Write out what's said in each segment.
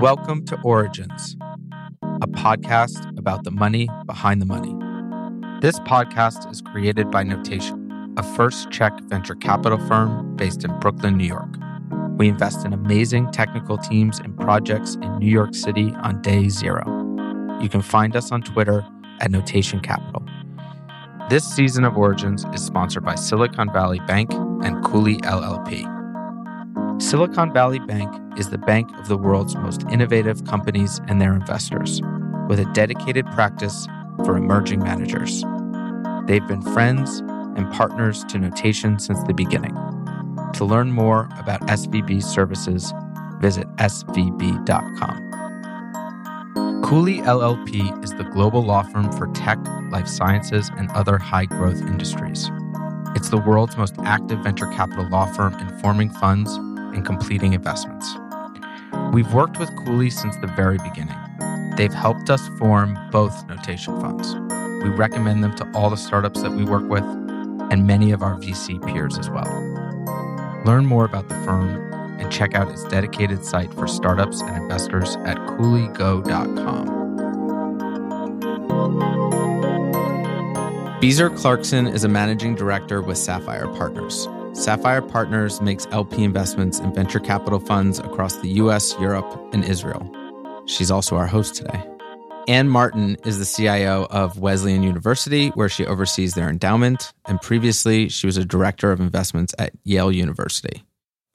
Welcome to Origins, a podcast about the money behind the money. This podcast is created by Notation, a first check venture capital firm based in Brooklyn, New York. We invest in amazing technical teams and projects in New York City on day zero. You can find us on Twitter at Notation Capital. This season of Origins is sponsored by Silicon Valley Bank and Cooley LLP. Silicon Valley Bank is the bank of the world's most innovative companies and their investors, with a dedicated practice for emerging managers. They've been friends and partners to Notation since the beginning. To learn more about SVB services, visit svb.com. Cooley LLP is the global law firm for tech, life sciences, and other high growth industries. It's the world's most active venture capital law firm in forming funds and completing investments. We've worked with Cooley since the very beginning. They've helped us form both notation funds. We recommend them to all the startups that we work with and many of our VC peers as well. Learn more about the firm and check out its dedicated site for startups and investors at cooleygo.com. Beezer Clarkson is a managing director with Sapphire Partners. Sapphire Partners makes LP investments in venture capital funds across the US, Europe, and Israel. She's also our host today. Anne Martin is the CIO of Wesleyan University, where she oversees their endowment, and previously she was a director of investments at Yale University.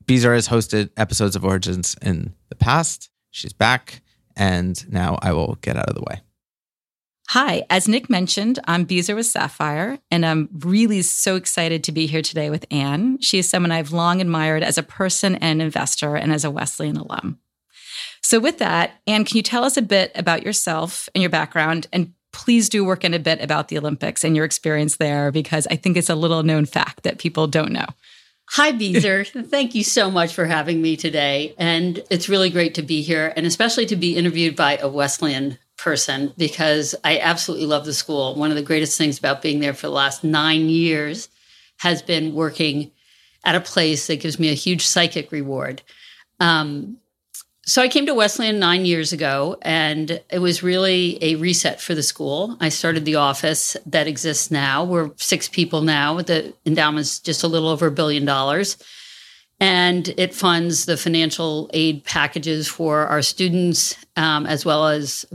Beezer has hosted episodes of Origins in the past. She's back, and now I will get out of the way. Hi, as Nick mentioned, I'm Beezer with Sapphire, and I'm really so excited to be here today with Anne. She is someone I've long admired as a person and investor and as a Wesleyan alum. So, with that, Anne, can you tell us a bit about yourself and your background? And please do work in a bit about the Olympics and your experience there, because I think it's a little known fact that people don't know. Hi, Beezer. Thank you so much for having me today. And it's really great to be here and especially to be interviewed by a Wesleyan person because I absolutely love the school. One of the greatest things about being there for the last nine years has been working at a place that gives me a huge psychic reward. Um, so I came to Wesleyan nine years ago, and it was really a reset for the school. I started the office that exists now. We're six people now. The endowment's just a little over a billion dollars and it funds the financial aid packages for our students, um, as well as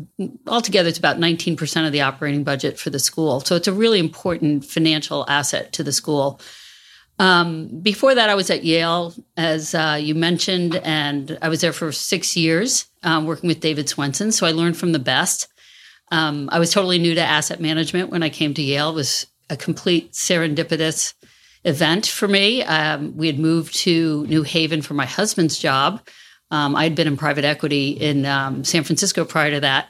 altogether, it's about 19% of the operating budget for the school. So it's a really important financial asset to the school. Um, before that, I was at Yale, as uh, you mentioned, and I was there for six years um, working with David Swensen. So I learned from the best. Um, I was totally new to asset management when I came to Yale. It was a complete serendipitous event for me. Um, we had moved to New Haven for my husband's job. Um, I'd been in private equity in um, San Francisco prior to that.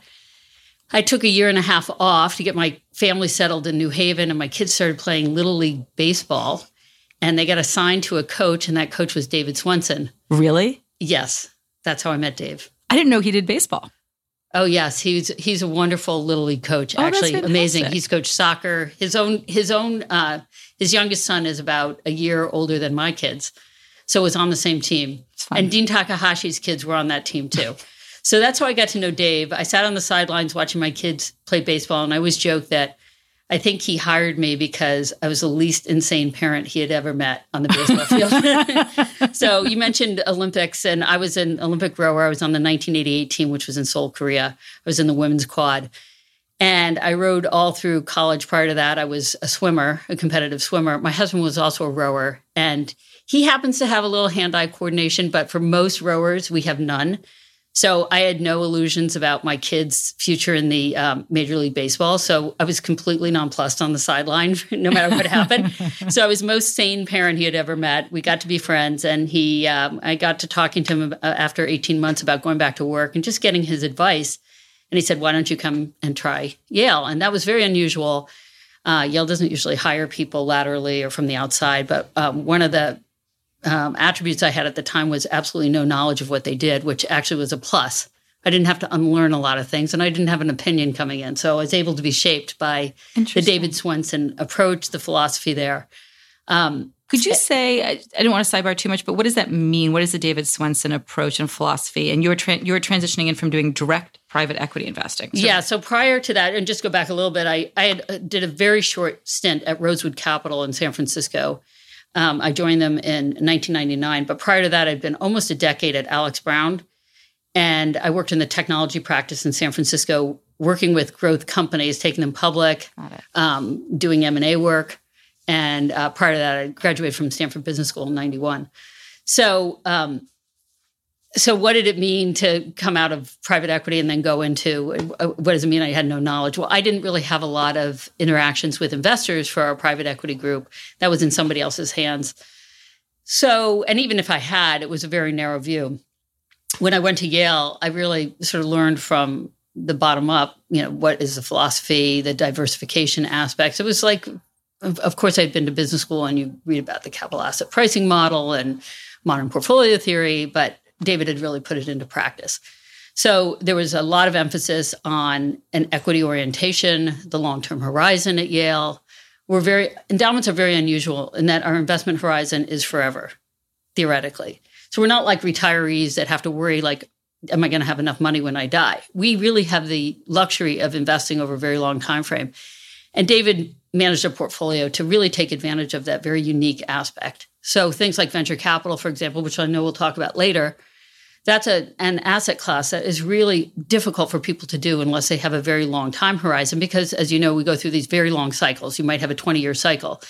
I took a year and a half off to get my family settled in New Haven, and my kids started playing Little League Baseball. And they got assigned to a coach, and that coach was David Swensen. Really? Yes. That's how I met Dave. I didn't know he did baseball. Oh yes, he's he's a wonderful little league coach. Oh, actually, amazing. He's coached soccer. His own his own uh, his youngest son is about a year older than my kids, so was on the same team. And Dean Takahashi's kids were on that team too. so that's how I got to know Dave. I sat on the sidelines watching my kids play baseball, and I always joke that I think he hired me because I was the least insane parent he had ever met on the baseball field. so you mentioned Olympics, and I was an Olympic rower. I was on the 1988 team, which was in Seoul, Korea. I was in the women's quad. And I rowed all through college. Prior to that, I was a swimmer, a competitive swimmer. My husband was also a rower, and he happens to have a little hand eye coordination, but for most rowers, we have none. So I had no illusions about my kids' future in the um, Major League Baseball. So I was completely nonplussed on the sideline, no matter what happened. so I was most sane parent he had ever met. We got to be friends, and he, um, I got to talking to him uh, after 18 months about going back to work and just getting his advice. And he said, "Why don't you come and try Yale?" And that was very unusual. Uh, Yale doesn't usually hire people laterally or from the outside, but um, one of the um, attributes I had at the time was absolutely no knowledge of what they did, which actually was a plus. I didn't have to unlearn a lot of things and I didn't have an opinion coming in. So I was able to be shaped by the David Swensen approach, the philosophy there. Um, Could you say, I, I don't want to sidebar too much, but what does that mean? What is the David Swensen approach and philosophy? And you were, tra- you were transitioning in from doing direct private equity investing. So- yeah. So prior to that, and just go back a little bit, I, I had, uh, did a very short stint at Rosewood Capital in San Francisco. Um, I joined them in 1999, but prior to that, I'd been almost a decade at Alex Brown and I worked in the technology practice in San Francisco, working with growth companies, taking them public, um, doing M and A work. And uh, prior to that, I graduated from Stanford Business School in '91. So, um, so what did it mean to come out of private equity and then go into uh, what does it mean? I had no knowledge. Well, I didn't really have a lot of interactions with investors for our private equity group. That was in somebody else's hands. So, and even if I had, it was a very narrow view when I went to Yale, I really sort of learned from the bottom up, you know, what is the philosophy, the diversification aspects. It was like, of course, I'd been to business school and you read about the capital asset pricing model and modern portfolio theory, but David had really put it into practice. So there was a lot of emphasis on an equity orientation, the long term horizon at Yale. We're very, endowments are very unusual in that our investment horizon is forever, theoretically. So we're not like retirees that have to worry like am I going to have enough money when I die? We really have the luxury of investing over a very long time frame. And David managed a portfolio to really take advantage of that very unique aspect. So things like venture capital, for example, which I know we'll talk about later, that's a, an asset class that is really difficult for people to do unless they have a very long time horizon. Because as you know, we go through these very long cycles. You might have a 20 year cycle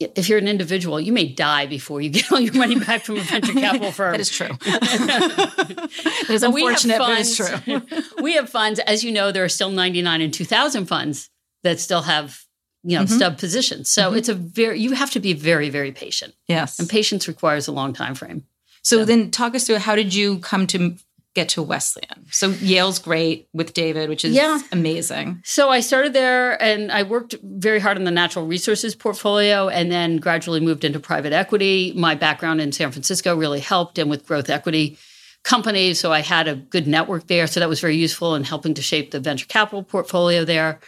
if you're an individual, you may die before you get all your money back from a venture capital firm. that is true. that is unfortunate, but it's true. we have funds, as you know, there are still 99 and 2000 funds that still have, you know, mm-hmm. stub positions. So mm-hmm. it's a very, you have to be very, very patient. Yes. And patience requires a long time frame. So, so then talk us through how did you come to get to Wesleyan. So Yale's great with David, which is yeah. amazing. So I started there and I worked very hard on the natural resources portfolio and then gradually moved into private equity. My background in San Francisco really helped and with growth equity companies. So I had a good network there. So that was very useful in helping to shape the venture capital portfolio there.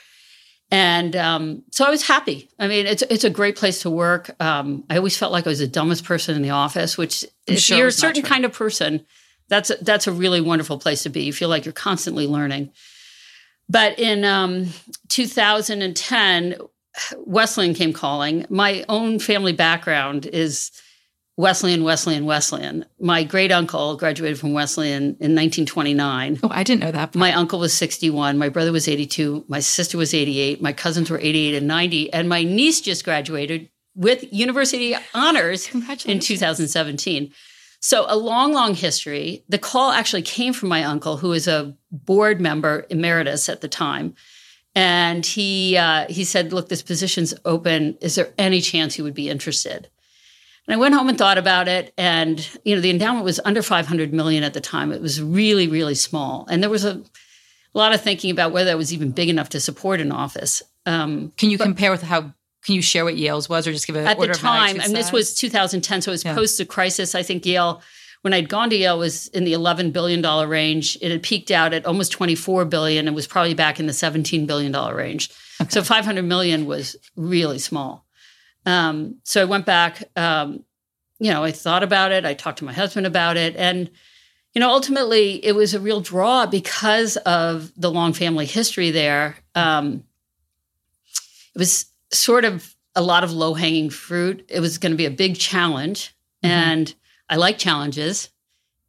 And um, so I was happy. I mean, it's it's a great place to work. Um, I always felt like I was the dumbest person in the office, which I'm if sure you're a certain kind of person, that's a, that's a really wonderful place to be. You feel like you're constantly learning. But in um, 2010, Wesleyan came calling. My own family background is Wesleyan, Wesleyan, Wesleyan. My great uncle graduated from Wesleyan in 1929. Oh, I didn't know that. My uncle was 61. My brother was 82. My sister was 88. My cousins were 88 and 90. And my niece just graduated with university honors in 2017. So, a long, long history. The call actually came from my uncle, who was a board member emeritus at the time. And he uh, he said, "Look, this position's open. Is there any chance you would be interested?" And I went home and thought about it. And you know, the endowment was under 500 million at the time. It was really, really small, and there was a, a lot of thinking about whether it was even big enough to support an office. Um, Can you but, compare with how can you share what Yale's was, or just give a at the time? And this was 2010, so it was yeah. post the crisis. I think Yale, when I'd gone to Yale, was in the 11 billion dollar range. It had peaked out at almost 24 billion, and was probably back in the 17 billion dollar range. Okay. So 500 million was really small. Um, so I went back. Um, you know, I thought about it. I talked to my husband about it, and you know, ultimately, it was a real draw because of the long family history there. Um, it was sort of a lot of low hanging fruit. It was going to be a big challenge. Mm-hmm. And I like challenges.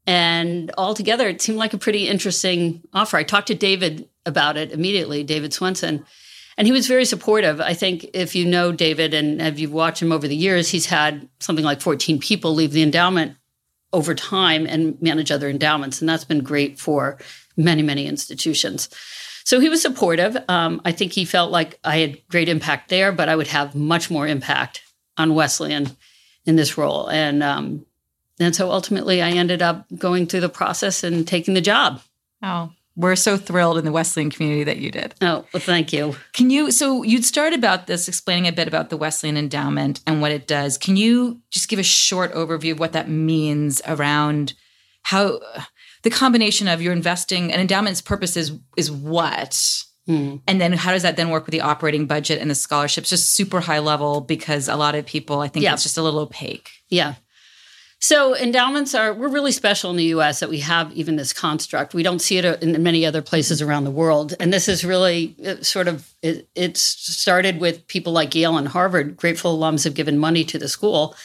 And altogether, it seemed like a pretty interesting offer. I talked to David about it immediately, David Swensen, and he was very supportive. I think if you know David and if you've watched him over the years, he's had something like 14 people leave the endowment over time and manage other endowments. And that's been great for many, many institutions. So he was supportive. Um, I think he felt like I had great impact there, but I would have much more impact on Wesleyan in this role. And um, and so ultimately, I ended up going through the process and taking the job. Oh, we're so thrilled in the Wesleyan community that you did. Oh, well, thank you. Can you? So you'd start about this, explaining a bit about the Wesleyan Endowment and what it does. Can you just give a short overview of what that means around how the combination of your investing and endowment's purpose is is what Hmm. and then how does that then work with the operating budget and the scholarships just super high level because a lot of people i think Yeah. it's just a little opaque Yeah. So endowments are we're really special in the US that we have even this construct. We don't see it in many other places around the world. And this is really uh, sort of it, it's started with people like Yale and Harvard. Grateful alums have given money to the school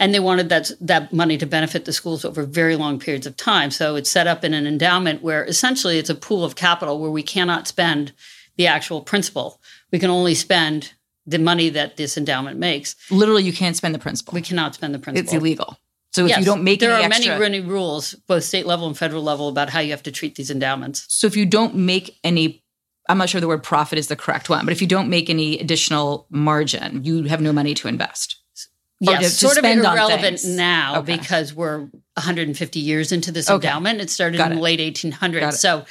and they wanted that that money to benefit the schools over very long periods of time. So it's set up in an endowment where essentially it's a pool of capital where we cannot spend the actual principal. We can only spend the money that this endowment makes. literally you can't spend the principal We cannot spend the principal. it's illegal so if Yes, you don't make any there are extra, many many rules, both state level and federal level, about how you have to treat these endowments. so if you don't make any i'm not sure the word profit is the correct one but if you don't make any additional margin you have no money to invest Yes, to- to sort of irrelevant now Okay. because we're 150 years into this endowment. It started Got in the late 1800s. Got it. So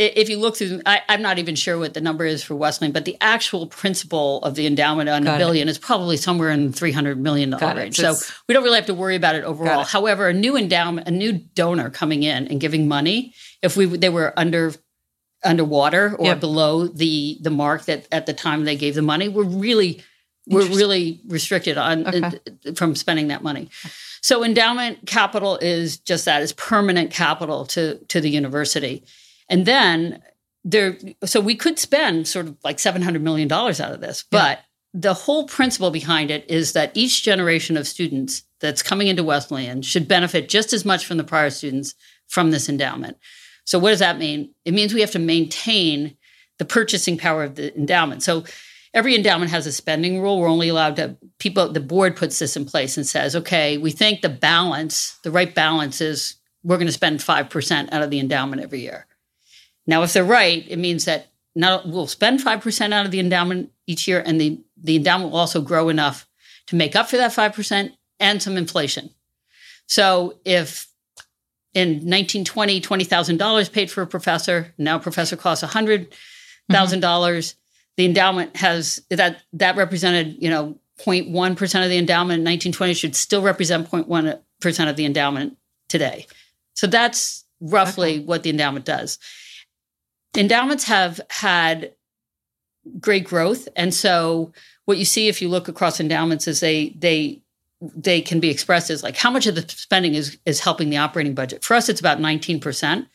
if you look through, I, I'm not even sure what the number is for Wesleyan, but the actual principal of the endowment on Got a it. billion is probably somewhere in 300 million Got dollar it. range. So So, we don't really have to worry about it overall. it. However, a new endowment, a new donor coming in and giving money, if we they were under underwater or Yep. below the the mark that at the time they gave the money, we're really we're really restricted on Okay. uh, from spending that money. So endowment capital is just that is permanent capital to to the university. And then there so we could spend sort of like 700 million dollars out of this, but the whole principle behind it is that each generation of students that's coming into Wesleyan should benefit just as much from the prior students from this endowment. So what does that mean? It means we have to maintain the purchasing power of the endowment. So every endowment has a spending rule. We're only allowed to people the board puts this in place and says, okay, we think the balance, the right balance is we're going to spend 5% out of the endowment every year. Now, if they're right, it means that not we'll spend 5% out of the endowment each year and the, the endowment will also grow enough to make up for that 5% and some inflation. So if in 1920, $20,000 paid for a professor, now a professor costs $100,000, dollars mm-hmm. the endowment has that that represented, you know, 0.1% of the endowment in 1920 should still represent 0.1% of the endowment today. So that's roughly what the endowment does. Endowments have had great growth and so what you see if you look across endowments is they they they can be expressed as like how much of the spending is is helping the operating budget. For us it's about 19%.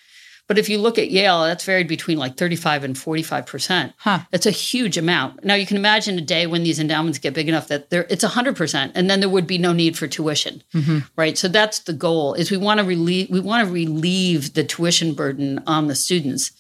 But if you look at Yale, that's varied between like 35 and 45%. Huh. It's a huge amount. Now you can imagine a day when these endowments get big enough that they're, it's 100% and then there would be no need for tuition. Mm-hmm. Right? So that's the goal is we want to relieve we want to relieve the tuition burden on the students.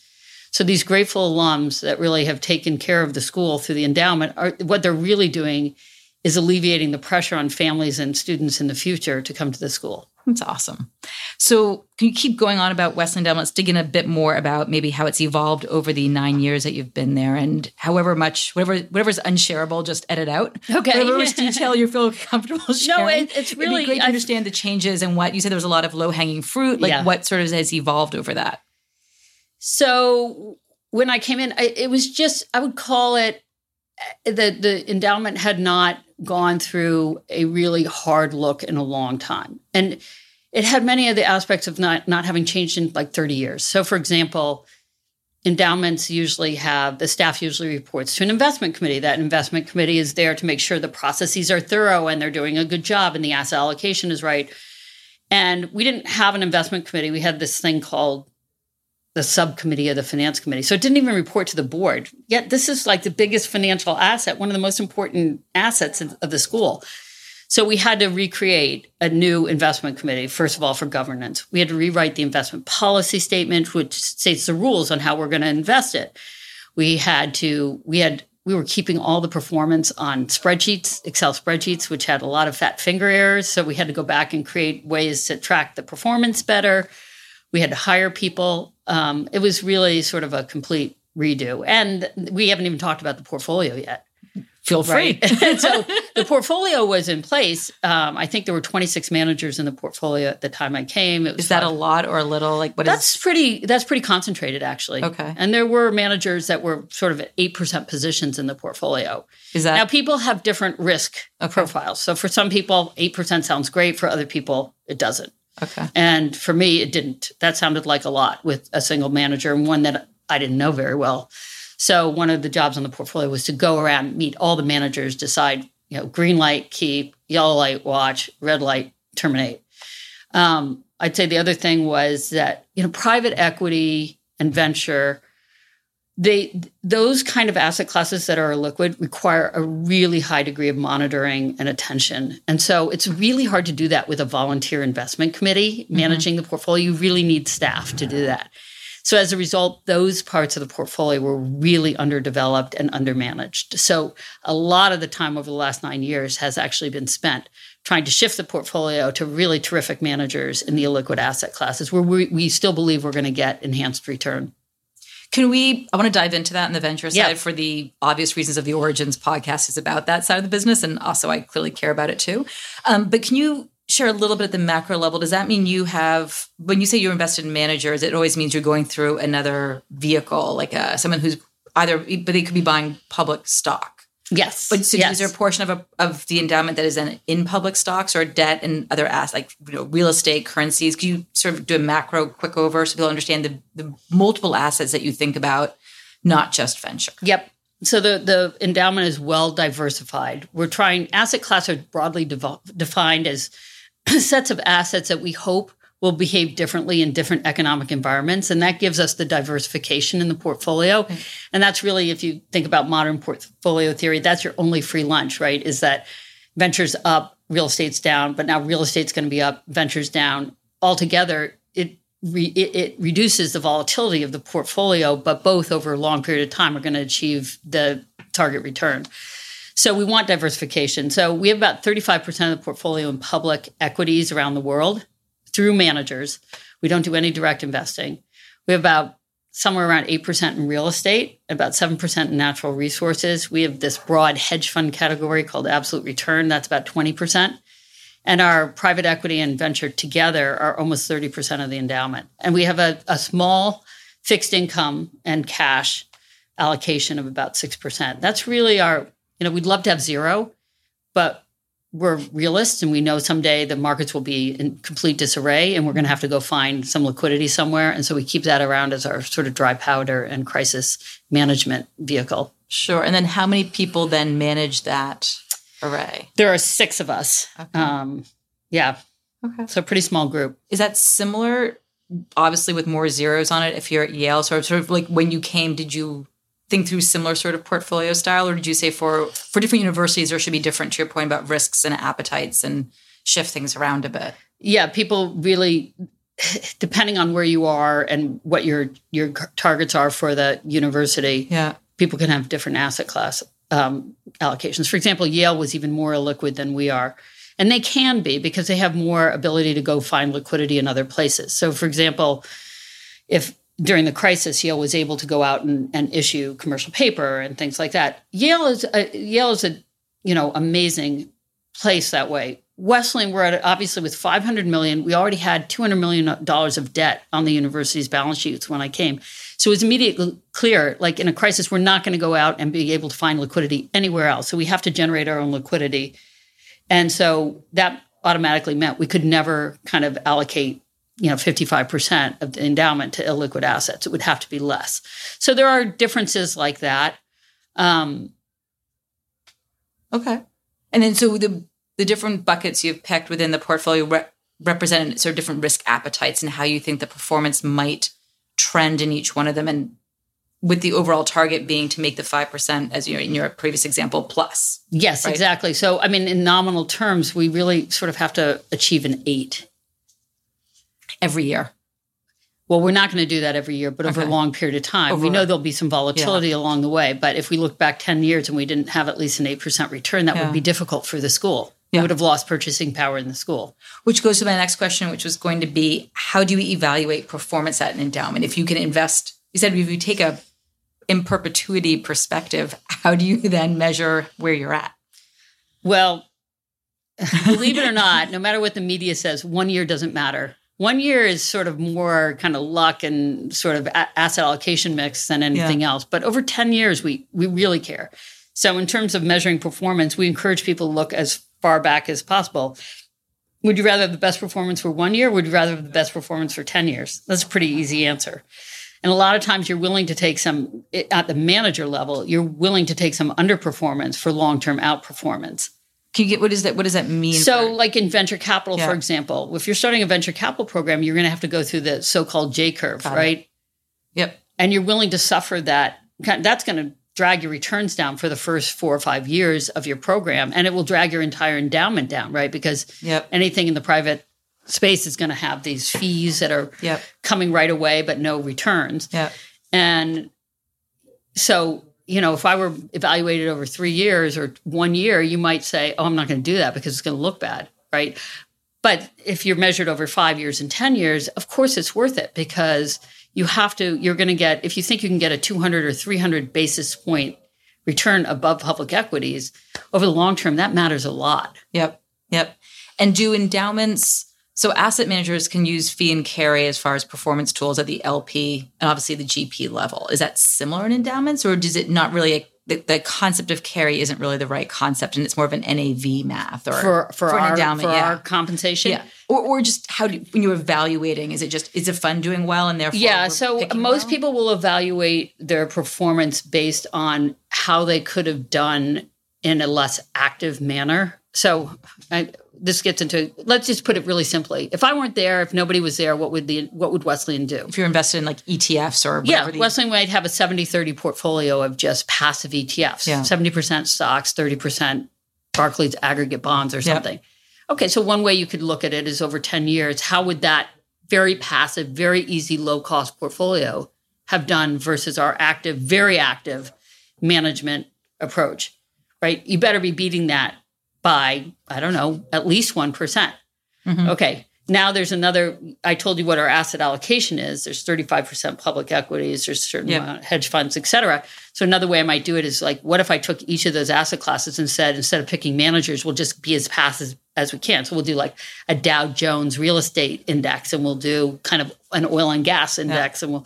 So these grateful alums that really have taken care of the school through the endowment are what they're really doing is alleviating the pressure on families and students in the future to come to the school. That's awesome. So, can you keep going on about Wesleyan Endowment? Let's dig in a bit more about maybe how it's evolved over the nine years that you've been there, and however much, whatever, whatever's unshareable, just edit out. Okay. Whatever detail you feel comfortable sharing. it- it's It'd really- be great to I've- understand the changes and what you said. There was a lot of low hanging fruit. Like Yeah. what sort of has evolved over that? So when I came in, it was just I would call it eh, the the endowment had not gone through a really hard look in a long time, and it had many of the aspects of not not having changed in like thirty years. So, for example. Endowments usually have the staff usually reports to an investment committee. That investment committee is there to make sure the processes are thorough and they're doing a good job and the asset allocation is right. And we didn't have an investment committee. We had this thing called the subcommittee of the finance committee. So it didn't even report to the board. Yet this is like the biggest financial asset, one of the most important assets of the school. So we had to recreate a new investment committee, first of all, for governance. We had to rewrite the investment policy statement, which states the rules on how we're going to invest it. We had to, we had, we were keeping all the performance on spreadsheets, Excel spreadsheets, which had a lot of fat finger errors. So we had to go back and create ways to track the performance better. We had to hire people. Um, it was really sort of a complete redo. And we haven't even talked about the portfolio yet. Feel free. Right. So the portfolio was in place. Um, I think there were 26 managers in the portfolio at the time I came. It was Is that a lot or a little? Like what? That's pretty. That's pretty concentrated, actually. Okay. And there were managers that were sort of at eight percent positions in the portfolio. Is that Now, people have different risk Okay. profiles. So, for some people, eight percent sounds great. For other people, it doesn't. Okay. And for me, it didn't. That sounded like a lot with a single manager and one that I didn't know very well. So one of the jobs on the portfolio was to go around, meet all the managers, decide, you know, green light, keep, yellow light, watch, red light, terminate. Um, I'd say the other thing was that, you know, private equity and venture they those kind of asset classes that are liquid require a really high degree of monitoring and attention and so it's really hard to do that with a volunteer investment committee mm-hmm. managing mm-hmm. the portfolio you really need staff to do that so as a result those parts of the portfolio were really underdeveloped and undermanaged so a lot of the time over the last 9 years has actually been spent trying to shift the portfolio to really terrific managers in the illiquid asset classes where we, we still believe we're going to get enhanced return can we? I want to dive into that in the venture side yeah. for the obvious reasons of the Origins podcast is about that side of the business. And also, I clearly care about it too. Um, but can you share a little bit at the macro level? Does that mean you have, when you say you're invested in managers, it always means you're going through another vehicle, like a, uh, someone who's either, but they could be buying public stock Yes. But so yes. is there a portion of a, of the endowment that is in, in public stocks or debt and other assets like you know, real estate, currencies? Can you sort of do a macro quick over so people understand the, the multiple assets that you think about, not just venture? Yep. So the the endowment is well diversified. We're trying asset class are broadly devo- defined as sets of assets that we hope will behave differently in different economic environments. And that gives us the diversification in the portfolio. Okay. And that's really, if you think about modern portfolio theory, that's your only free lunch, right? Is that ventures up, real estate's down, but now real estate's going to be up, ventures down. Altogether, it, re- it, it reduces the volatility of the portfolio, but both over a long period of time are going to achieve the target return. So we want diversification. So we have about 35% of the portfolio in public equities around the world through managers. We don't do any direct investing. We have about somewhere around 8% in real estate, about 7% in natural resources. We have this broad hedge fund category called absolute return, that's about 20%. And our private equity and venture together are almost 30% of the endowment. And we have a, a small fixed income and cash allocation of about 6%. That's really our, you know, we'd love to have zero, but we're realists and we know someday the markets will be in complete disarray and we're going to have to go find some liquidity somewhere. And so we keep that around as our sort of dry powder and crisis management vehicle. Sure. And then how many people then manage that array? There are six of us. Okay. Um, yeah. Okay. So pretty small group. Is that similar, obviously, with more zeros on it? If you're at Yale, sort of, sort of like when you came, did you think through similar sort of portfolio style, or did you say for for different universities there should be different to your point about risks and appetites and shift things around a bit? Yeah, people really depending on where you are and what your your targets are for the university. Yeah, people can have different asset class um, allocations. For example, Yale was even more illiquid than we are. And they can be because they have more ability to go find liquidity in other places. So, for example, if during the crisis, Yale was able to go out and, and issue commercial paper and things like that. Yale is a, Yale is a you know amazing place that way. Wesleyan, we're at obviously with 500 million. We already had 200 million dollars of debt on the university's balance sheets when I came. So it was immediately clear, like in a crisis, we're not going to go out and be able to find liquidity anywhere else. So we have to generate our own liquidity. And so that automatically meant we could never kind of allocate you know 55% of the endowment to illiquid assets. It would have to be less. So there are differences like that. Um, okay. And then so the the different buckets you've picked within the portfolio re- represent sort of different risk appetites and how you think the performance might trend in each one of them and with the overall target being to make the 5% as you know in your previous example plus yes right? exactly. So i mean in nominal terms we really sort of have to achieve an 8 every year? Well, we're not going to do that every year, but over a long period of time. Over, we know there'll be some volatility yeah. along the way. But if we look back 10 years and we didn't have at least an 8% return, that yeah. would be difficult for the school. Yeah. We would have lost purchasing power in the school. Which goes to my next question, which was going to be how do you evaluate performance at an endowment? If you can invest, you said if you take a in perpetuity perspective, how do you then measure where you're at? Well, believe it or not, no matter what the media says, one year doesn't matter one year is sort of more kind of luck and sort of a- asset allocation mix than anything yeah. else. But over 10 years, we we really care. So in terms of measuring performance, we encourage people to look as far back as possible. Would you rather have the best performance for one year? would you rather have the best performance for 10 years? That's a pretty easy answer. And a lot of times you're willing to take some, at the manager level, you're willing to take some underperformance for long term outperformance. Can you get what is that? What does that mean? So, for, like in venture capital, Yeah. for example, if you're starting a venture capital program, you're going to have to go through the so called J curve, Got it. right? yep, and you're willing to suffer that that's going to drag your returns down for the first four or five years of your program and it will drag your entire endowment down right because Yep. anything in the private space is going to have these fees that are Yep. coming right away but no returns yep, and so you know if i were evaluated over three years or one year you might say oh i'm not going to do that because it's going to look bad right but if you're measured over five years and 10 years of course it's worth it because you have to you're going to get if you think you can get a 200 or 300 basis point return above public equities over the long term that matters a lot yep, yep. And do endowments? So asset managers can use fee and carry as far as performance tools at the LP and obviously the GP level. Is that similar in endowments, or does it not really? The, the concept of carry isn't really the right concept, and it's more of an NAV math or for for, an our endowment, for yeah. our compensation Yeah. Or, or just how do you, when you're evaluating, is it just is a fund doing well and therefore Yeah, so most well? people will evaluate their performance based on how they could have done in a less active manner. So I, this gets into let's just put it really simply. If I weren't there, if nobody was there, what would the what would Wesleyan do? if you're invested in like ETFs or Yeah, the, Wesleyan might have a 70-30 portfolio of just passive ETFs. Yeah. 70% stocks, 30% Barclays aggregate bonds or something. Okay, so one way you could look at it is over 10 years, how would that very passive, very easy, low cost portfolio have done versus our active, very active management approach, right? You better be beating that by, I don't know, at least one Mhm. Okay. Now there's another. I told you what our asset allocation is. There's 35% public equities. There's a certain Yeah. amount of hedge funds, et cetera. So another way I might do it is like, what if I took each of those asset classes and said, instead of picking managers, we'll just be as passive as we can. So we'll do like a Dow Jones real estate index, and we'll do kind of an oil and gas index, and we'll.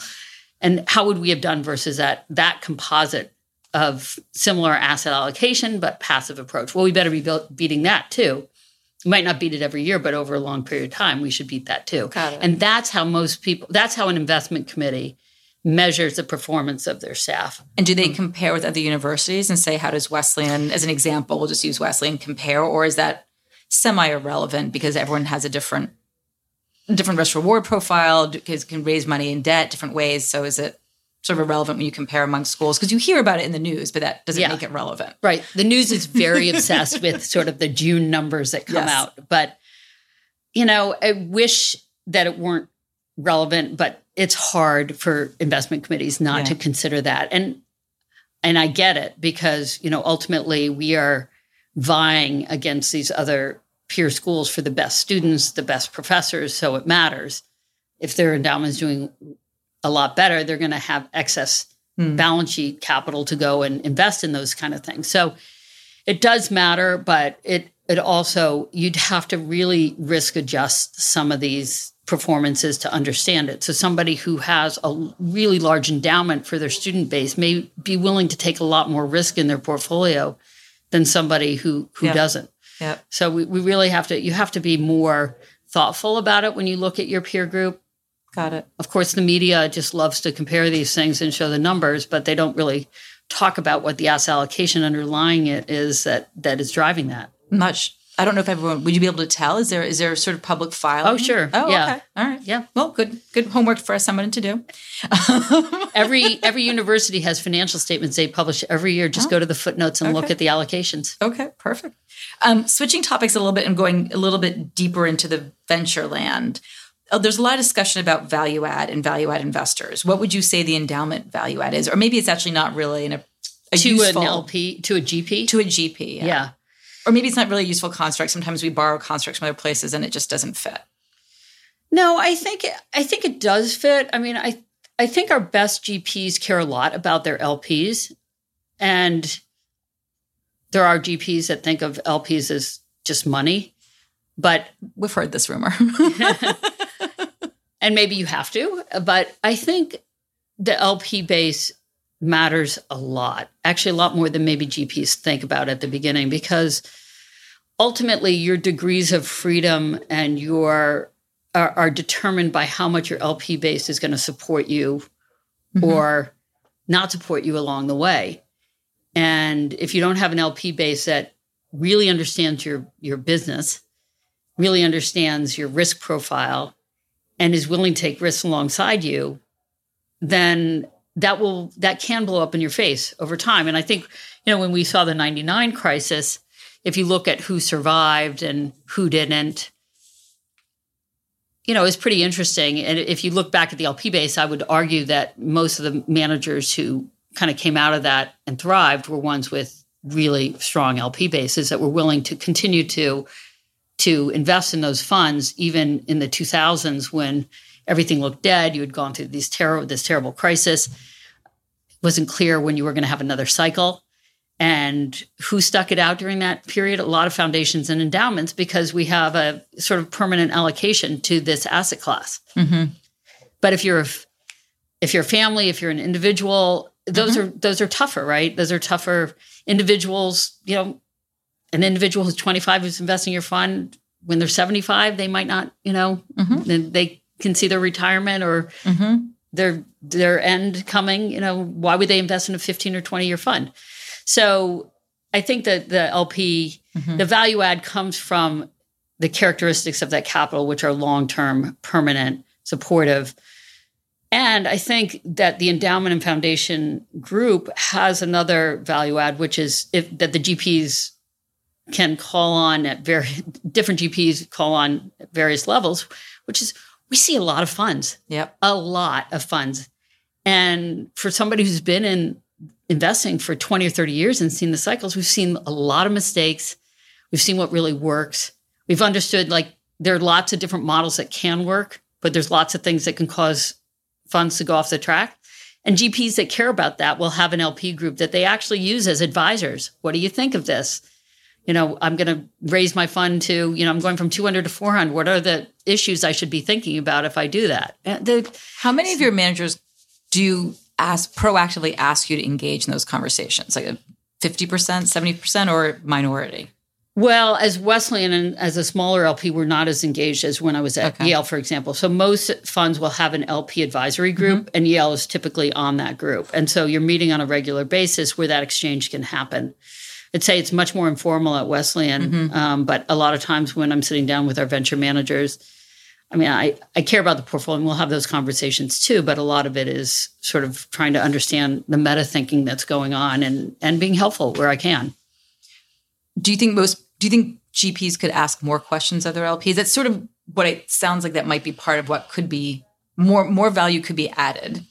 And how would we have done versus that that composite of similar asset allocation but passive approach? Well, we better be built, beating that too. We might not beat it every year, but over a long period of time, we should beat that too. And that's how most people, that's how an investment committee measures the performance of their staff. And do they compare with other universities and say, how does Wesleyan, as an example, we'll just use Wesleyan, compare, or is that semi irrelevant because everyone has a different different risk reward profile, because can raise money in debt different ways. So is it sort of irrelevant when you compare among schools? Because you hear about it in the news, but that doesn't Yeah. make it relevant. Right. The news is very obsessed with sort of the June numbers that come Yes. out. But, you know, I wish that it weren't relevant, but it's hard for investment committees not Yeah. to consider that. And and I get it because, you know, ultimately we are vying against these other peer schools for the best students, the best professors, so it matters. If their endowment's doing a lot better, they're going to have excess Hmm. balance sheet capital to go and invest in those kind of things. So it does matter, but it it also you'd have to really risk adjust some of these performances to understand it. So somebody who has a really large endowment for their student base may be willing to take a lot more risk in their portfolio than somebody who who Yeah. doesn't. Yep. So we, we really have to you have to be more thoughtful about it when you look at your peer group. Got it. Of course, the media just loves to compare these things and show the numbers, but they don't really talk about what the asset allocation underlying it is that that is driving that. Much. I don't know if everyone would you be able to tell? Is there is there a sort of public file? Oh, sure. Oh, Yeah. okay. All right. Yeah. Well, good good homework for us someone to do. Every every university has financial statements they publish every year. Just go to the footnotes and look at the allocations. Okay, perfect. Um, switching topics a little bit and going a little bit deeper into the venture land. Uh, There's a lot of discussion about value add and value add investors. What would you say the endowment value add is, or maybe it's actually not really in a, a To useful an LP, to a GP. to a GP, yeah. yeah. or maybe it's not really a useful construct. Sometimes we borrow constructs from other places and it just doesn't fit. No, I think I think it does fit. I mean, I I think our best GPs care a lot about their LPs, and there are GPs that think of LPs as just money, but We've heard this rumor. and maybe you have to, but I think the LP base matters a lot. Actually, a lot more than maybe GPs think about at the beginning because ultimately your degrees of freedom and your are, are determined by how much your LP base is going to support you mm-hmm. or not support you along the way. And if you don't have an LP base that really understands your your business, really understands your risk profile, and is willing to take risks alongside you, then that will that can blow up in your face over time. And I think you know when we saw the '99 crisis, if you look at who survived and who didn't, you know, it's pretty interesting. And if you look back at the LP base, I would argue that most of the managers who kind of came out of that and thrived were ones with really strong LP bases that were willing to continue to to invest in those funds, even in the 2000s when everything looked dead. You had gone through these terrible this terrible crisis. It wasn't clear when you were going to have another cycle and who stuck it out during that period a lot of foundations and endowments because we have a sort of permanent allocation to this asset class mm-hmm. but if you're if you're a family if you're an individual those mm-hmm. are those are tougher right those are tougher individuals you know an individual who's 25 who's investing your fund when they're 75 they might not you know mm-hmm. they can see their retirement or mm-hmm. their their end coming you know why would they invest in a 15 or 20 year fund so I think that the LP, mm-hmm. the value add comes from the characteristics of that capital, which are long term, permanent, supportive. And I think that the endowment and foundation group has another value add, which is if that the GPs can call on at very different GPs call on at various levels, which is we see a lot of funds. Yep. A lot of funds. And for somebody who's been in investing for 20 or 30 years and seen the cycles, we've seen a lot of mistakes. We've seen what really works. We've understood like there are lots of different models that can work, but there's lots of things that can cause funds to go off the track. And GPs that care about that will have an LP group that they actually use as advisors. What do you think of this? You know, I'm going to raise my fund to, you know, I'm going from 200 to 400. What are the issues I should be thinking about if I do that? The, How many of your managers do you ask proactively ask you to engage in those conversations like a 50% 70% or minority well as wesleyan and as a smaller lp we're not as engaged as when i was at okay. yale for example so most funds will have an lp advisory group mm-hmm. and yale is typically on that group and so you're meeting on a regular basis where that exchange can happen I'd say it's much more informal at Wesleyan, mm-hmm. um, but a lot of times when I'm sitting down with our venture managers, I mean, I, I care about the portfolio and we'll have those conversations too, but a lot of it is sort of trying to understand the meta thinking that's going on and, and being helpful where I can. Do you think most, do you think GPs could ask more questions of their LPs? That's sort of what it sounds like that might be part of what could be more, more value could be added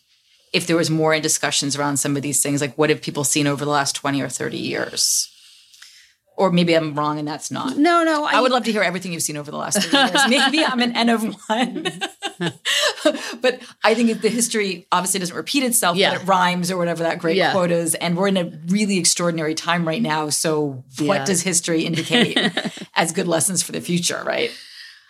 if there was more in discussions around some of these things. Like what have people seen over the last 20 or 30 years? or maybe I'm wrong and that's not. No, no. I, I would love to hear everything you've seen over the last 30 years. maybe I'm an N of one. but I think the history obviously doesn't repeat itself, yeah. but it rhymes or whatever that great yeah. quote is. And we're in a really extraordinary time right now. So what yeah. does history indicate as good lessons for the future, right?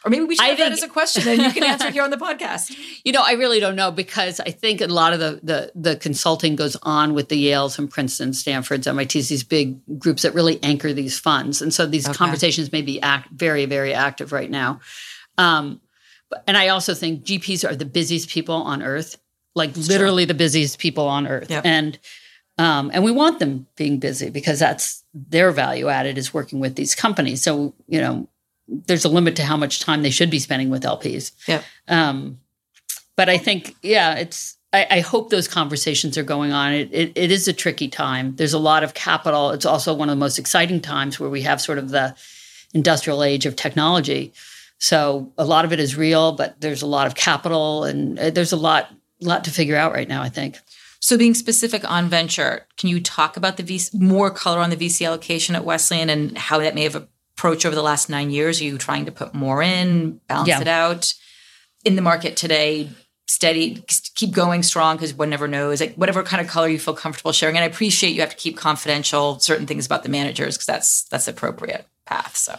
Or maybe we should I have think, that as a question and you can answer here on the podcast. You know, I really don't know because I think a lot of the, the the consulting goes on with the Yales and Princeton, Stanfords, MITs, these big groups that really anchor these funds. And so these okay. conversations may be act, very, very active right now. Um, and I also think GPs are the busiest people on earth, like literally true. the busiest people on earth. Yep. And um, and we want them being busy because that's their value added is working with these companies. So, you know, there's a limit to how much time they should be spending with LPs. Yeah. Um, but I think, yeah, it's. I, I, hope those conversations are going on. It, it, it is a tricky time. There's a lot of capital. It's also one of the most exciting times where we have sort of the industrial age of technology. So a lot of it is real, but there's a lot of capital, and uh, there's a lot lot to figure out right now. I think. So, being specific on venture, can you talk about the VC, more color on the VC allocation at Wesleyan and how that may have approach over the last nine years? Are you trying to put more in, balance yeah. it out? In the market today, steady, keep going strong because one never knows. Like whatever kind of color you feel comfortable sharing. And I appreciate you have to keep confidential certain things about the managers because that's that's appropriate path. So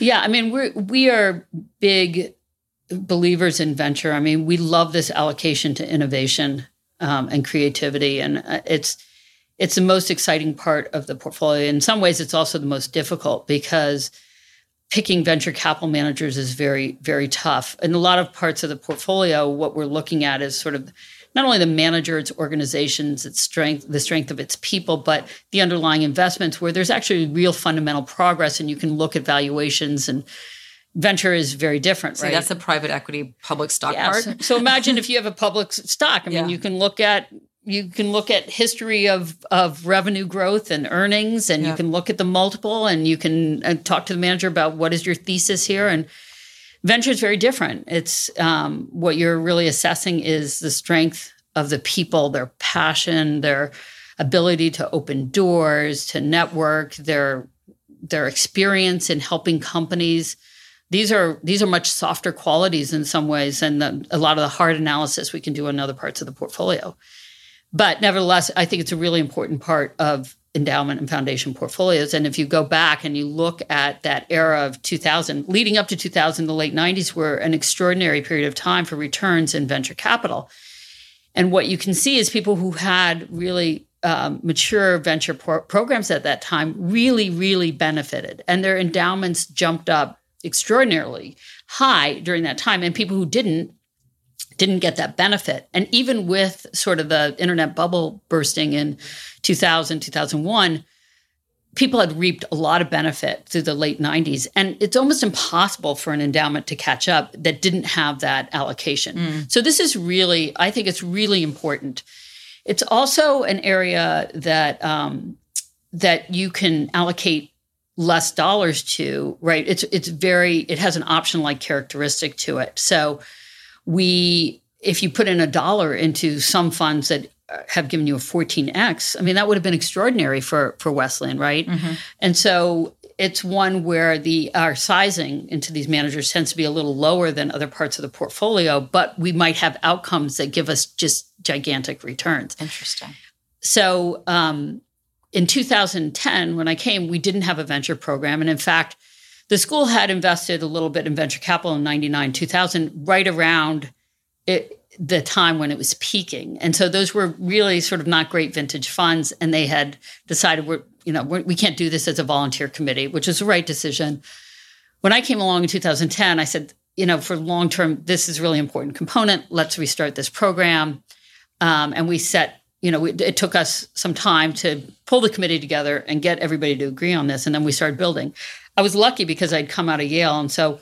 yeah, I mean we're we are big believers in venture. I mean we love this allocation to innovation um, and creativity, and uh, it's it's the most exciting part of the portfolio. In some ways, it's also the most difficult because picking venture capital managers is very, very tough. In a lot of parts of the portfolio, what we're looking at is sort of not only the manager, its organizations, its strength, the strength of its people, but the underlying investments where there's actually real fundamental progress and you can look at valuations and venture is very different, so right? That's the private equity public stock yes. part. so imagine if you have a public stock. I mean, Yeah. you can look at you can look at history of of revenue growth and earnings, and Yeah. you can look at the multiple, and you can uh, talk to the manager about what is your thesis here. And venture is very different. It's um, what you're really assessing is the strength of the people, their passion, their ability to open doors, to network, their their experience in helping companies these are these are much softer qualities in some ways than the, a lot of the hard analysis we can do in other parts of the portfolio. But nevertheless, I think it's a really important part of endowment and foundation portfolios. And if you go back and you look at that era of 2000, leading up to 2000, the late 90s were an extraordinary period of time for returns in venture capital. And what you can see is people who had really um, mature venture pro- programs at that time really, really benefited, and their endowments jumped up extraordinarily high during that time. And people who didn't didn't get that benefit. And even with sort of the internet bubble bursting in 2000, 2001, people had reaped a lot of benefit through the late 90s. And it's almost impossible for an endowment to catch up that didn't have that allocation. So this is really, I think it's really important. It's also an area that um, that you can allocate less dollars to, right? It's it's very it has an option like characteristic to it. So we if you put in a dollar into some funds that have given you a 14x, I mean that would have been extraordinary for for Wesleyan, right? And so it's one where the our sizing into these managers tends to be a little lower than other parts of the portfolio, but we might have outcomes that give us just gigantic returns. Interesting. So um, in 2010, when I came, we didn't have a venture program. And in fact, the school had invested a little bit in venture capital in 99, 2000, right around it, the time when it was peaking. And so those were really sort of not great vintage funds. And they had decided we're, you know, we're, we can't do this as a volunteer committee, which is the right decision. When I came along in 2010, I said, you know, for long term, this is really important component. Let's restart this program. Um, and we set, you know, it took us some time to pull the committee together and get everybody to agree on this. And then we started building. I was lucky because I'd come out of Yale. And so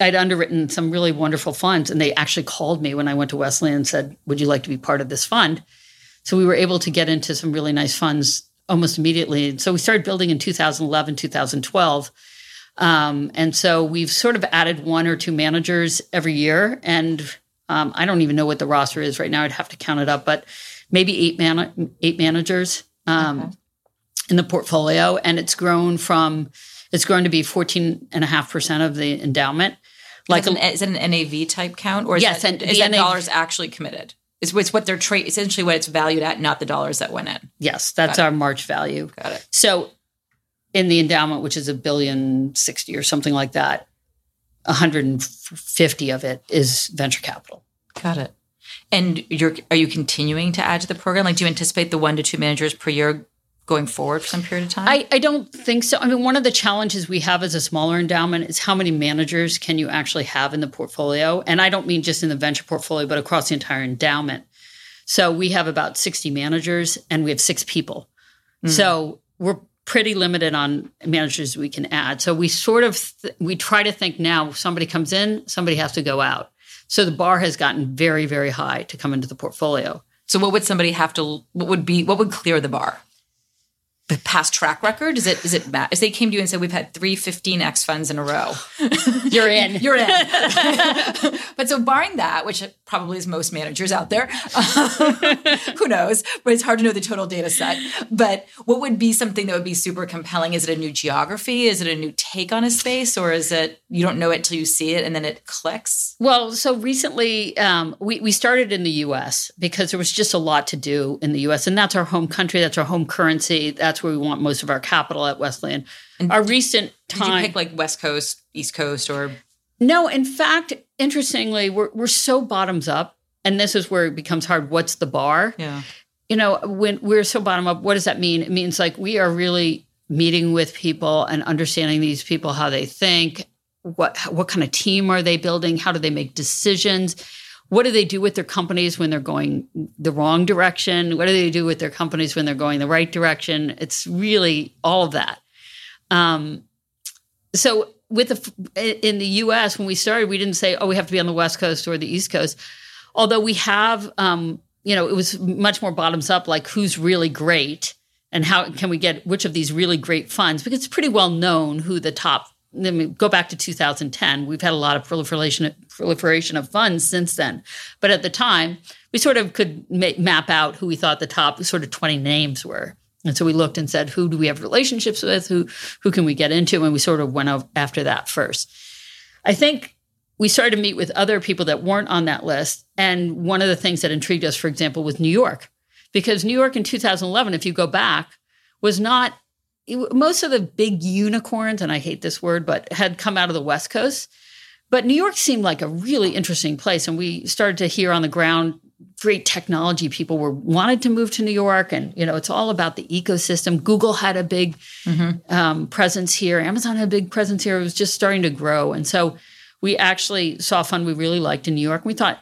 I'd underwritten some really wonderful funds. And they actually called me when I went to Wesleyan and said, Would you like to be part of this fund? So we were able to get into some really nice funds almost immediately. And so we started building in 2011, 2012. Um, and so we've sort of added one or two managers every year. And um, I don't even know what the roster is right now. I'd have to count it up, but maybe eight man- eight managers um, Okay. in the portfolio, and it's grown from it's going to be fourteen and a half percent of the endowment. Like, an, is it an NAV type count, or is Yes, that, is that NAV dollars actually committed? Is it's what they're tra- essentially what it's valued at, not the dollars that went in. yes, that's our March value. Got it. So in the endowment, which is a billion sixty or something like that, 150 of it is venture capital. Got it. And you're are you continuing to add to the program? Like, do you anticipate the one to two managers per year going forward for some period of time? I, I don't think so. I mean, one of the challenges we have as a smaller endowment is how many managers can you actually have in the portfolio? And I don't mean just in the venture portfolio, but across the entire endowment. So we have about 60 managers and we have six people. Hmm. So we're pretty limited on managers we can add. So we sort of th- we try to think now somebody comes in, somebody has to go out. So the bar has gotten very very high to come into the portfolio. so, what would somebody have to? What would be? What would clear the bar? Past track record? Is it? Is it? If they came to you and said we've had three 15x funds in a row, You're in. you're in. but so, barring that, which probably as most managers out there, who knows? But it's hard to know the total data set. But what would be something that would be super compelling? Is it a new geography? Is it a new take on a space, or is it you don't know it till you see it and then it clicks? Well, so recently um, we, we started in the US because there was just a lot to do in the US. And that's our home country, that's our home currency, that's where we want most of our capital at Wesleyan. our recent Did you pick like West Coast, East Coast, or no, in fact, interestingly, we're, we're so bottoms up. And this is where it becomes hard. What's the bar? yeah? you know, when we're so bottom up, what does that mean? It means like we are really meeting with people and understanding these people, how they think, what what kind of team are they building, how do they make decisions, what do they do with their companies when they're going the wrong direction, what do they do with their companies when they're going the right direction. It's really all of that. Um, so with the in the U.S. when we started, we didn't say, oh, we have to be on the West Coast or the East Coast, although we have. Um, you know, it was much more bottoms up, like who's really great and how can we get which of these really great funds? Because it's pretty well known who the top. I mean, go back to 2010. We've had a lot of proliferation proliferation of funds since then, but at the time, we sort of could ma- map out who we thought the top sort of 20 names were. And so we looked and said, who do we have relationships with? Who who can we get into? And we sort of went after that first. I think we started to meet with other people that weren't on that list. And one of the things that intrigued us, for example, was New York because New York in 2011, if you go back, was not most of the big unicorns, and I hate this word, but had come out of the West Coast. But New York seemed like a really interesting place, and we started to hear on the ground great technology people were wanted to move to New York, and you know it's all about the ecosystem. Google had a big mm-hmm. um, presence here. Amazon had a big presence here. It was just starting to grow, and so we actually saw a fund we really liked in New York. And we thought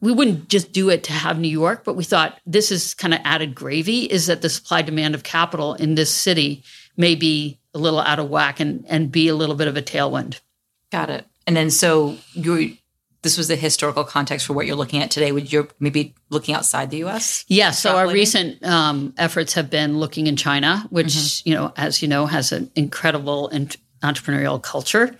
we wouldn't just do it to have New York, but we thought this is kind of added gravy is that the supply demand of capital in this city may be a little out of whack and, and be a little bit of a tailwind. Got it. And then so you this was the historical context for what you're looking at today. Would you maybe looking outside the U.S.? Yeah. So our recent um, efforts have been looking in China, which mm-hmm. you know, as you know, has an incredible entrepreneurial culture.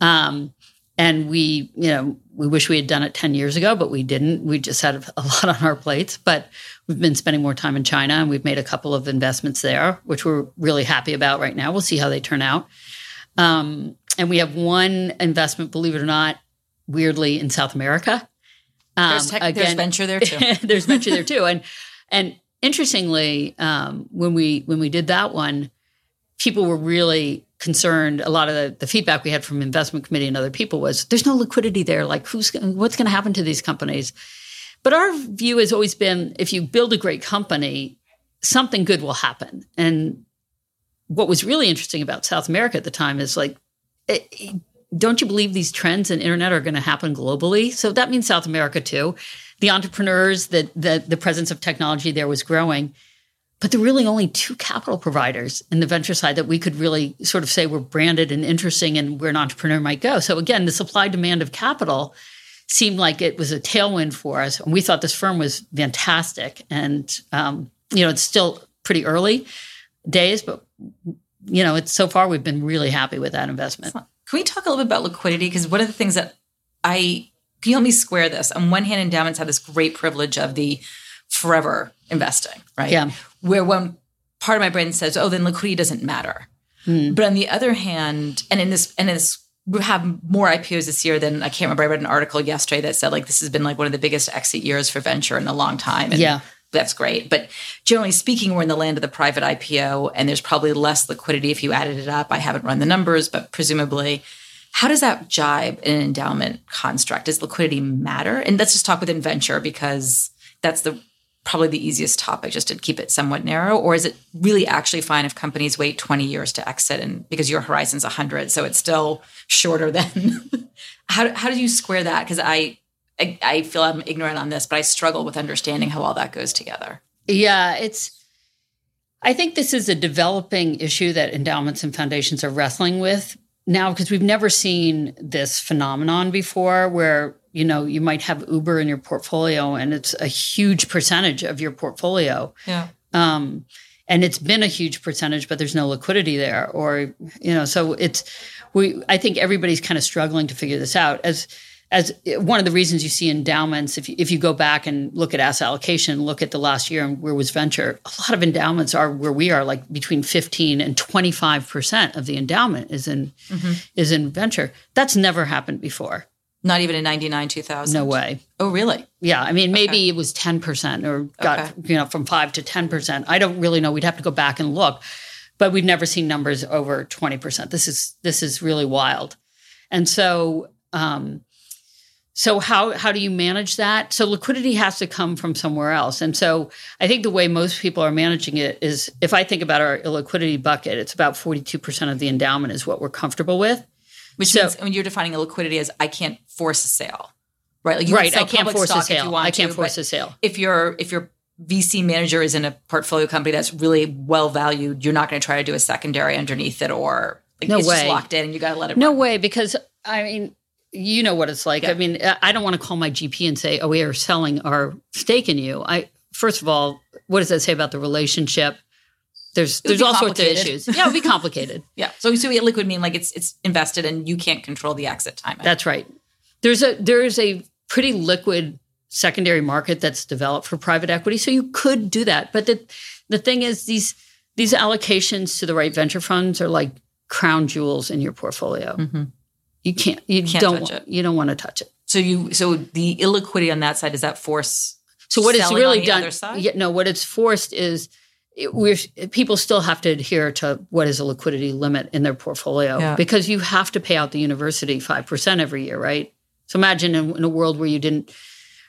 Um, and we, you know, we wish we had done it 10 years ago, but we didn't. We just had a lot on our plates. But we've been spending more time in China and we've made a couple of investments there, which we're really happy about right now. We'll see how they turn out. Um, and we have one investment, believe it or not, weirdly in South America. Um, there's, tech, again, there's venture there too. there's venture there too. And and interestingly, um, when we when we did that one, people were really concerned a lot of the, the, feedback we had from investment committee and other people was there's no liquidity there like who's what's going to happen to these companies but our view has always been if you build a great company something good will happen and what was really interesting about south america at the time is like it, don't you believe these trends in internet are going to happen globally so that means south america too the entrepreneurs that the, the presence of technology there was growing but there really only two capital providers in the venture side that we could really sort of say we're branded and interesting and where an entrepreneur might go. So again, the supply demand of capital seemed like it was a tailwind for us. And we thought this firm was fantastic. And, um, you know, it's still pretty early days, but, you know, it's so far we've been really happy with that investment. Can we talk a little bit about liquidity? Because one of the things that I, can you help me square this? On one hand, endowments have this great privilege of the forever investing, right? Yeah. Where one part of my brain says, "Oh, then liquidity doesn't matter," mm. but on the other hand, and in this, and in this, we have more IPOs this year than I can't remember. I read an article yesterday that said like this has been like one of the biggest exit years for venture in a long time. And yeah. That's great. But generally speaking, we're in the land of the private IPO, and there's probably less liquidity if you added it up. I haven't run the numbers, but presumably, how does that jibe in an endowment construct? Does liquidity matter? And let's just talk within venture because that's the probably the easiest topic just to keep it somewhat narrow or is it really actually fine if companies wait 20 years to exit and because your horizon's 100 so it's still shorter than how, how do you square that because I, I i feel i'm ignorant on this but i struggle with understanding how all that goes together. Yeah it's i think this is a developing issue that endowments and foundations are wrestling with now because we've never seen this phenomenon before where you know you might have uber in your portfolio and it's a huge percentage of your portfolio. Yeah. Um, and it's been a huge percentage but there's no liquidity there or you know so it's we i think everybody's kind of struggling to figure this out. As as one of the reasons you see endowments if you, if you go back and look at asset allocation look at the last year and where was venture a lot of endowments are where we are like between 15 and 25% of the endowment is in mm-hmm. is in venture that's never happened before not even in 99, 2000? No way. Oh, really? Yeah. I mean, maybe okay. it was 10% or got, okay. you know, from 5 to 10%. I don't really know. We'd have to go back and look. But we've never seen numbers over 20%. This is this is really wild. And so um so how how do you manage that? So liquidity has to come from somewhere else. And so I think the way most people are managing it is if I think about our illiquidity bucket, it's about 42% of the endowment is what we're comfortable with. Which So- means when you're defining illiquidity as I can't force a sale, right? Like you right, can I can't force a sale. you want I can't to, force a sale. If your if your VC manager is in a portfolio company that's really well valued, you're not going to try to do a secondary underneath it or like, No it's just way. locked in and you got to let it. No run. way, because I mean, you know what it's like. Yeah. I mean, I- don't want to call my GP and say, "Oh, we are selling our stake in you." I first of all, what does that say about the relationship? There's there's all sorts of issues. Yeah, it would be complicated. Yeah. So so illiquid would mean like it's it's invested and you can't control the exit time. That's right. There's a there is a pretty liquid secondary market that's developed for private equity, so you could do that. But the the thing is, these these allocations to the right venture funds are like crown jewels in your portfolio. Mhm. You can't you Can't don't touch it. you don't want to touch it. So you so the illiquidity on that side is that force. So what it's really on the done, other side? yeah, no, what it's forced is it, we're people still have to adhere to what is a liquidity limit in their portfolio Yeah. because you have to pay out the university five percent every year, right? So imagine in, in a world where you didn't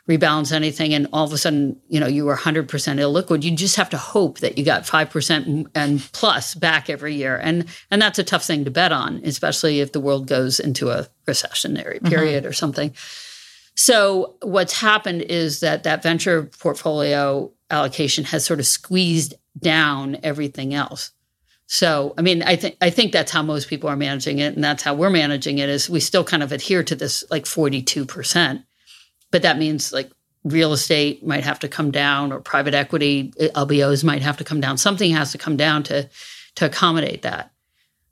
rebalance anything and all of a sudden you know you were 100% illiquid you just have to hope that you got 5% and plus back every year and and that's a tough thing to bet on especially if the world goes into a recessionary mm-hmm. period or something so what's happened is that that venture portfolio allocation has sort of squeezed down everything else. So I mean, I think I think that's how most people are managing it, and that's how we're managing it. Is we still kind of adhere to this like forty two percent, but that means like real estate might have to come down, or private equity eh, LBOs might have to come down. Something has to come down to to accommodate that.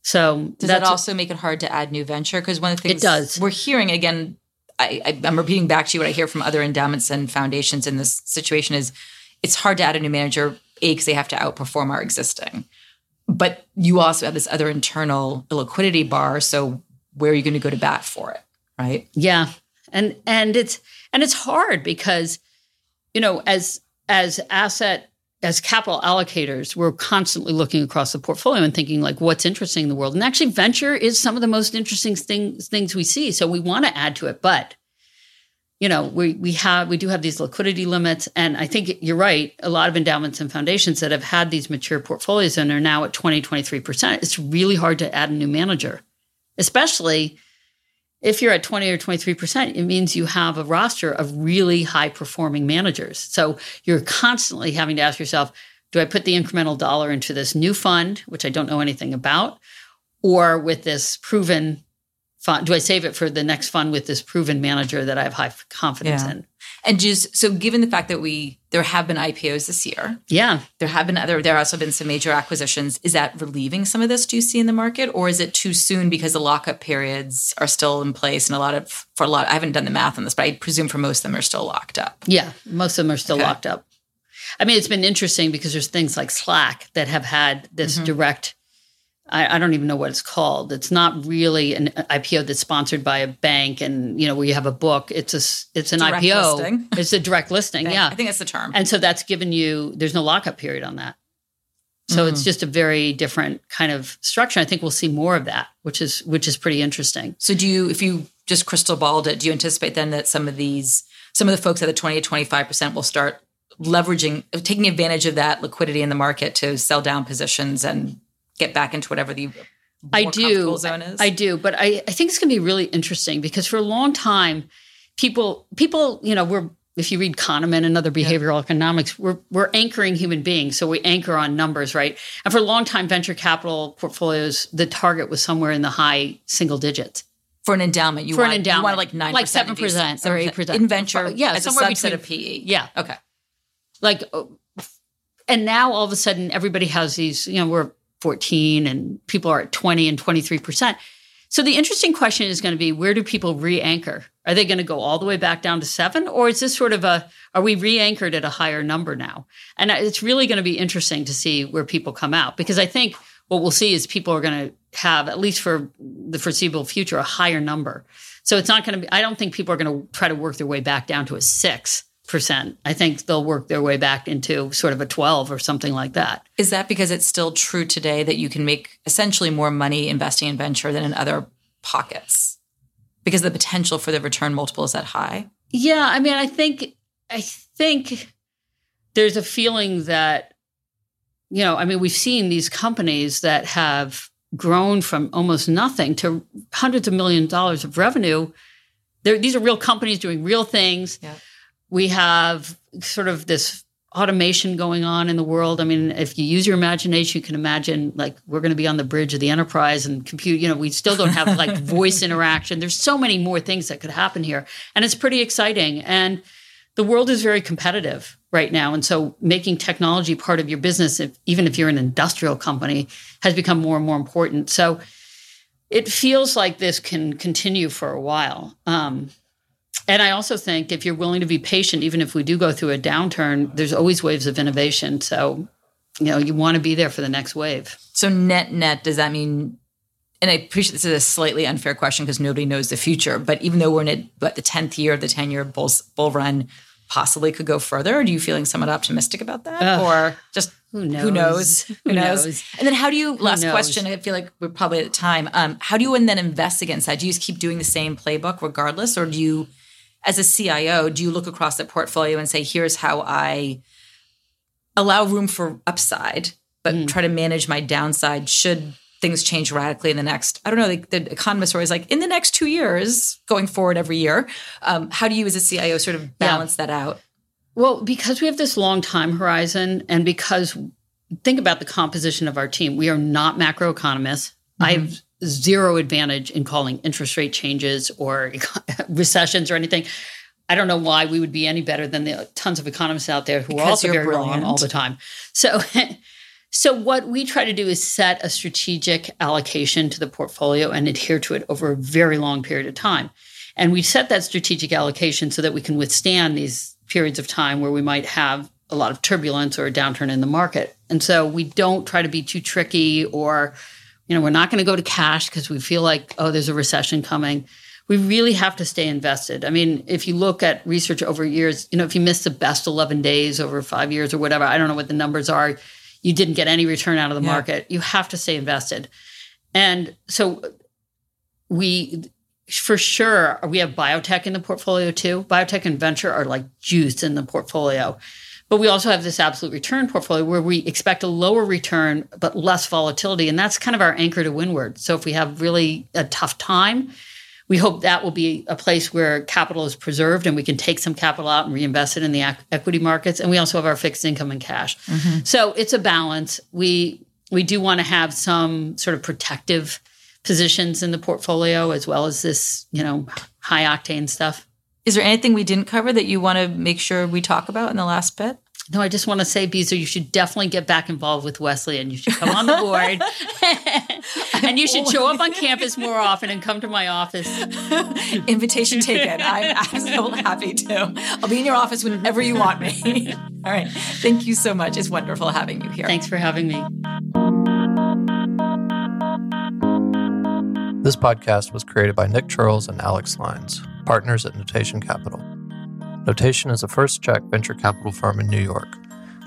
So Does that also make it hard to add new venture? Because one of the things it does. we're hearing again, I, I, I'm repeating back to you what I hear from other endowments and foundations in this situation is it's hard to add a new manager, A, because they have to outperform our existing. But you also have this other internal liquidity bar. So where are you going to go to bat for it? Right. Yeah. And and it's and it's hard because you know as as asset as capital allocators we're constantly looking across the portfolio and thinking like what's interesting in the world? And actually venture is some of the most interesting things things we see. So we want to add to it but you know we we have we do have these liquidity limits. And i think you're right. A lot of endowments and foundations that have had these mature portfolios and are now at 20 23% it's really hard to add a new manager especially if you're at 20 or 23%, it means you have a roster of really high performing managers. So you're constantly having to ask yourself, do I put the incremental dollar into this new fund, which I don't know anything about, or with this proven fund? Do I save it for the next fund with this proven manager that I have high confidence Yeah. in? And just so given the fact that we there have been IPOs this year, Yeah. there have been other there have also been some major acquisitions is that relieving some of this do you see in the market or is it too soon because the lockup periods are still in place and a lot of for a lot i haven't done the math on this but i presume for most of them are still locked up Yeah, most of them are still Okay. locked up. I mean, it's been interesting because there's things like Slack that have had this Mm-hmm. direct. I, I don't even know what it's called. It's not really an IPO that's sponsored by a bank, and you know where you have a book. It's a it's an Direct IPO. listing. It's a direct listing. i yeah, I think that's the term and so that's given you. There's no lockup period on that. So Mm-hmm. it's just a very different kind of structure. I think we'll see more of that, which is which is pretty interesting. so do you if you just crystal balled it do you anticipate then that some of these some of the folks at the 20 to 25% will start leveraging taking advantage of that liquidity in the market to sell down positions and get back into whatever the I do. comfortable zone is I do, but I, I think it's going to be really interesting because for a long time, people people you know we're if you read Kahneman and other behavioral economics, we're we're anchoring human beings, so we anchor on numbers, right? And for a long time, venture capital portfolios, the target was somewhere in the high single digits. for an endowment you For an want, you want endowment. like 9% Like 7% or 8%. in venture Yeah, as a somewhere subset between- of PE Yeah, okay like, uh, and now all of a sudden, everybody has these. You know, we're 14, and people are at 20 and 23 percent. So the interesting question is going to be where do people re-anchor? Are they going to go all the way back down to seven, or is this sort of a are we re-anchored at a higher number now? And it's really going to be interesting to see where people come out because I think what we'll see is people are going to have at least for the foreseeable future a higher number. So it's not going to be. I don't think people are going to try to work their way back down to a six percent. I think they'll work their way back into sort of a twelve or something like that. is that because it's still true today that you can make essentially more money investing in venture than in other pockets because the potential for the return multiple is that high? Yeah, I mean, I think I think there's a feeling that you know, I mean, we've seen these companies that have grown from almost nothing to hundreds of million dollars of revenue. They're, these are real companies doing real things. Yeah. We have sort of this automation going on in the world. I mean, if you use your imagination, you can imagine like we're going to be on the bridge of the enterprise and compute. You know, we still don't have like voice interaction. There's so many more things that could happen here, and it's pretty exciting. And the world is very competitive right now, and so making technology part of your business, if, even if you're an industrial company, has become more and more important. So it feels like this can continue for a while. Um, and I also think if you're willing to be patient, even if we do go through a downturn, there's always waves of innovation. So, you know, you want to be there for the next wave. So, net, net, does that mean? And I appreciate this is a slightly unfair question because nobody knows the future. But even though we're in it, what the tenth year of the ten year bull, bull run, possibly could go further. Are you feeling somewhat optimistic about that, Ugh. or just Who knows? Who knows? Who, knows? And then how do you? Last question. I feel like we're probably at time. Um, how do you and then invest against that? Do you just keep doing the same playbook regardless, or do you, as a CIO, do you look across the portfolio and say, "Here's how I allow room for upside, but Mm. try to manage my downside should things change radically in the next?" I don't know. Like the economists are always like, "In the next two years, going forward every year." Um, how do you, as a CIO, sort of balance that out? Well, because we have this long time horizon and because think about the composition of our team, we are not macroeconomists. I have zero advantage in calling interest rate changes or recessions or anything. I don't know why we would be any better than the tons of economists out there who are also very wrong all the time. So so what we try to do is set a strategic allocation to the portfolio and adhere to it over a very long period of time. And we set that strategic allocation so that we can withstand these periods of time where we might have a lot of turbulence or a downturn in the market. And so we don't try to be too tricky or, you know, we're not going to go to cash because we feel like, oh, there's a recession coming. We really have to stay invested. I mean, if you look at research over years, you know, if you miss the best 11 days over five years or whatever, I don't know what the numbers are, you didn't get any return out of the Yeah. market. You have to stay invested. And so we for sure we have biotech in the portfolio too biotech and venture are like juice in the portfolio but we also have this absolute return portfolio where we expect a lower return but less volatility and that's kind of our anchor to windward. So if we have really a tough time we hope that will be a place where capital is preserved and we can take some capital out and reinvest it in the equity markets and we also have our fixed income and cash. Mm-hmm. So it's a balance. We we do want to have some sort of protective positions in the portfolio as well as this, you know, high octane stuff. Is there anything we didn't cover that you want to make sure we talk about in the last bit? No, I just want to say, Beezer, you should definitely get back involved with Wesleyan you should come on the board. and you should show up on campus more often and come to my office. Invitation taken. I'm absolutely happy to. I'll be in your office whenever you want me. All right. Thank you so much. It's wonderful having you here. Thanks for having me. This podcast was created by Nick Chirls and Alex Lines, partners at Notation Capital. Notation is a first check venture capital firm in New York.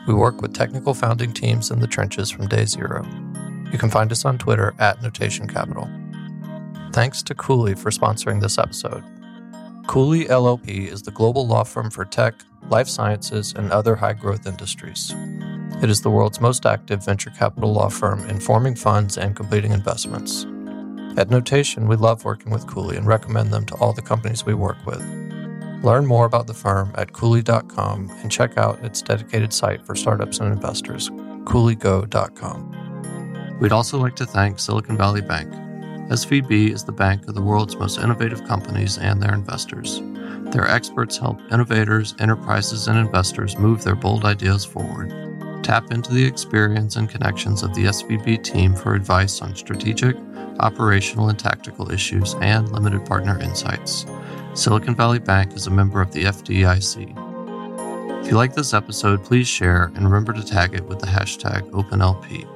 We work with technical founding teams in the trenches from day zero. You can find us on Twitter at Notation Capital. Thanks to Cooley for sponsoring this episode. Cooley LLP is the global law firm for tech, life sciences, and other high growth industries. It is the world's most active venture capital law firm in forming funds and completing investments. At Notation, we love working with Cooley and recommend them to all the companies we work with. Learn more about the firm at Cooley.com and check out its dedicated site for startups and investors, CooleyGo.com. We'd also like to thank Silicon Valley Bank. SVB is the bank of the world's most innovative companies and their investors. Their experts help innovators, enterprises, and investors move their bold ideas forward. Tap into the experience and connections of the SVB team for advice on strategic, operational, and tactical issues and limited partner insights. Silicon Valley Bank is a member of the FDIC. If you like this episode, please share and remember to tag it with the hashtag OpenLP.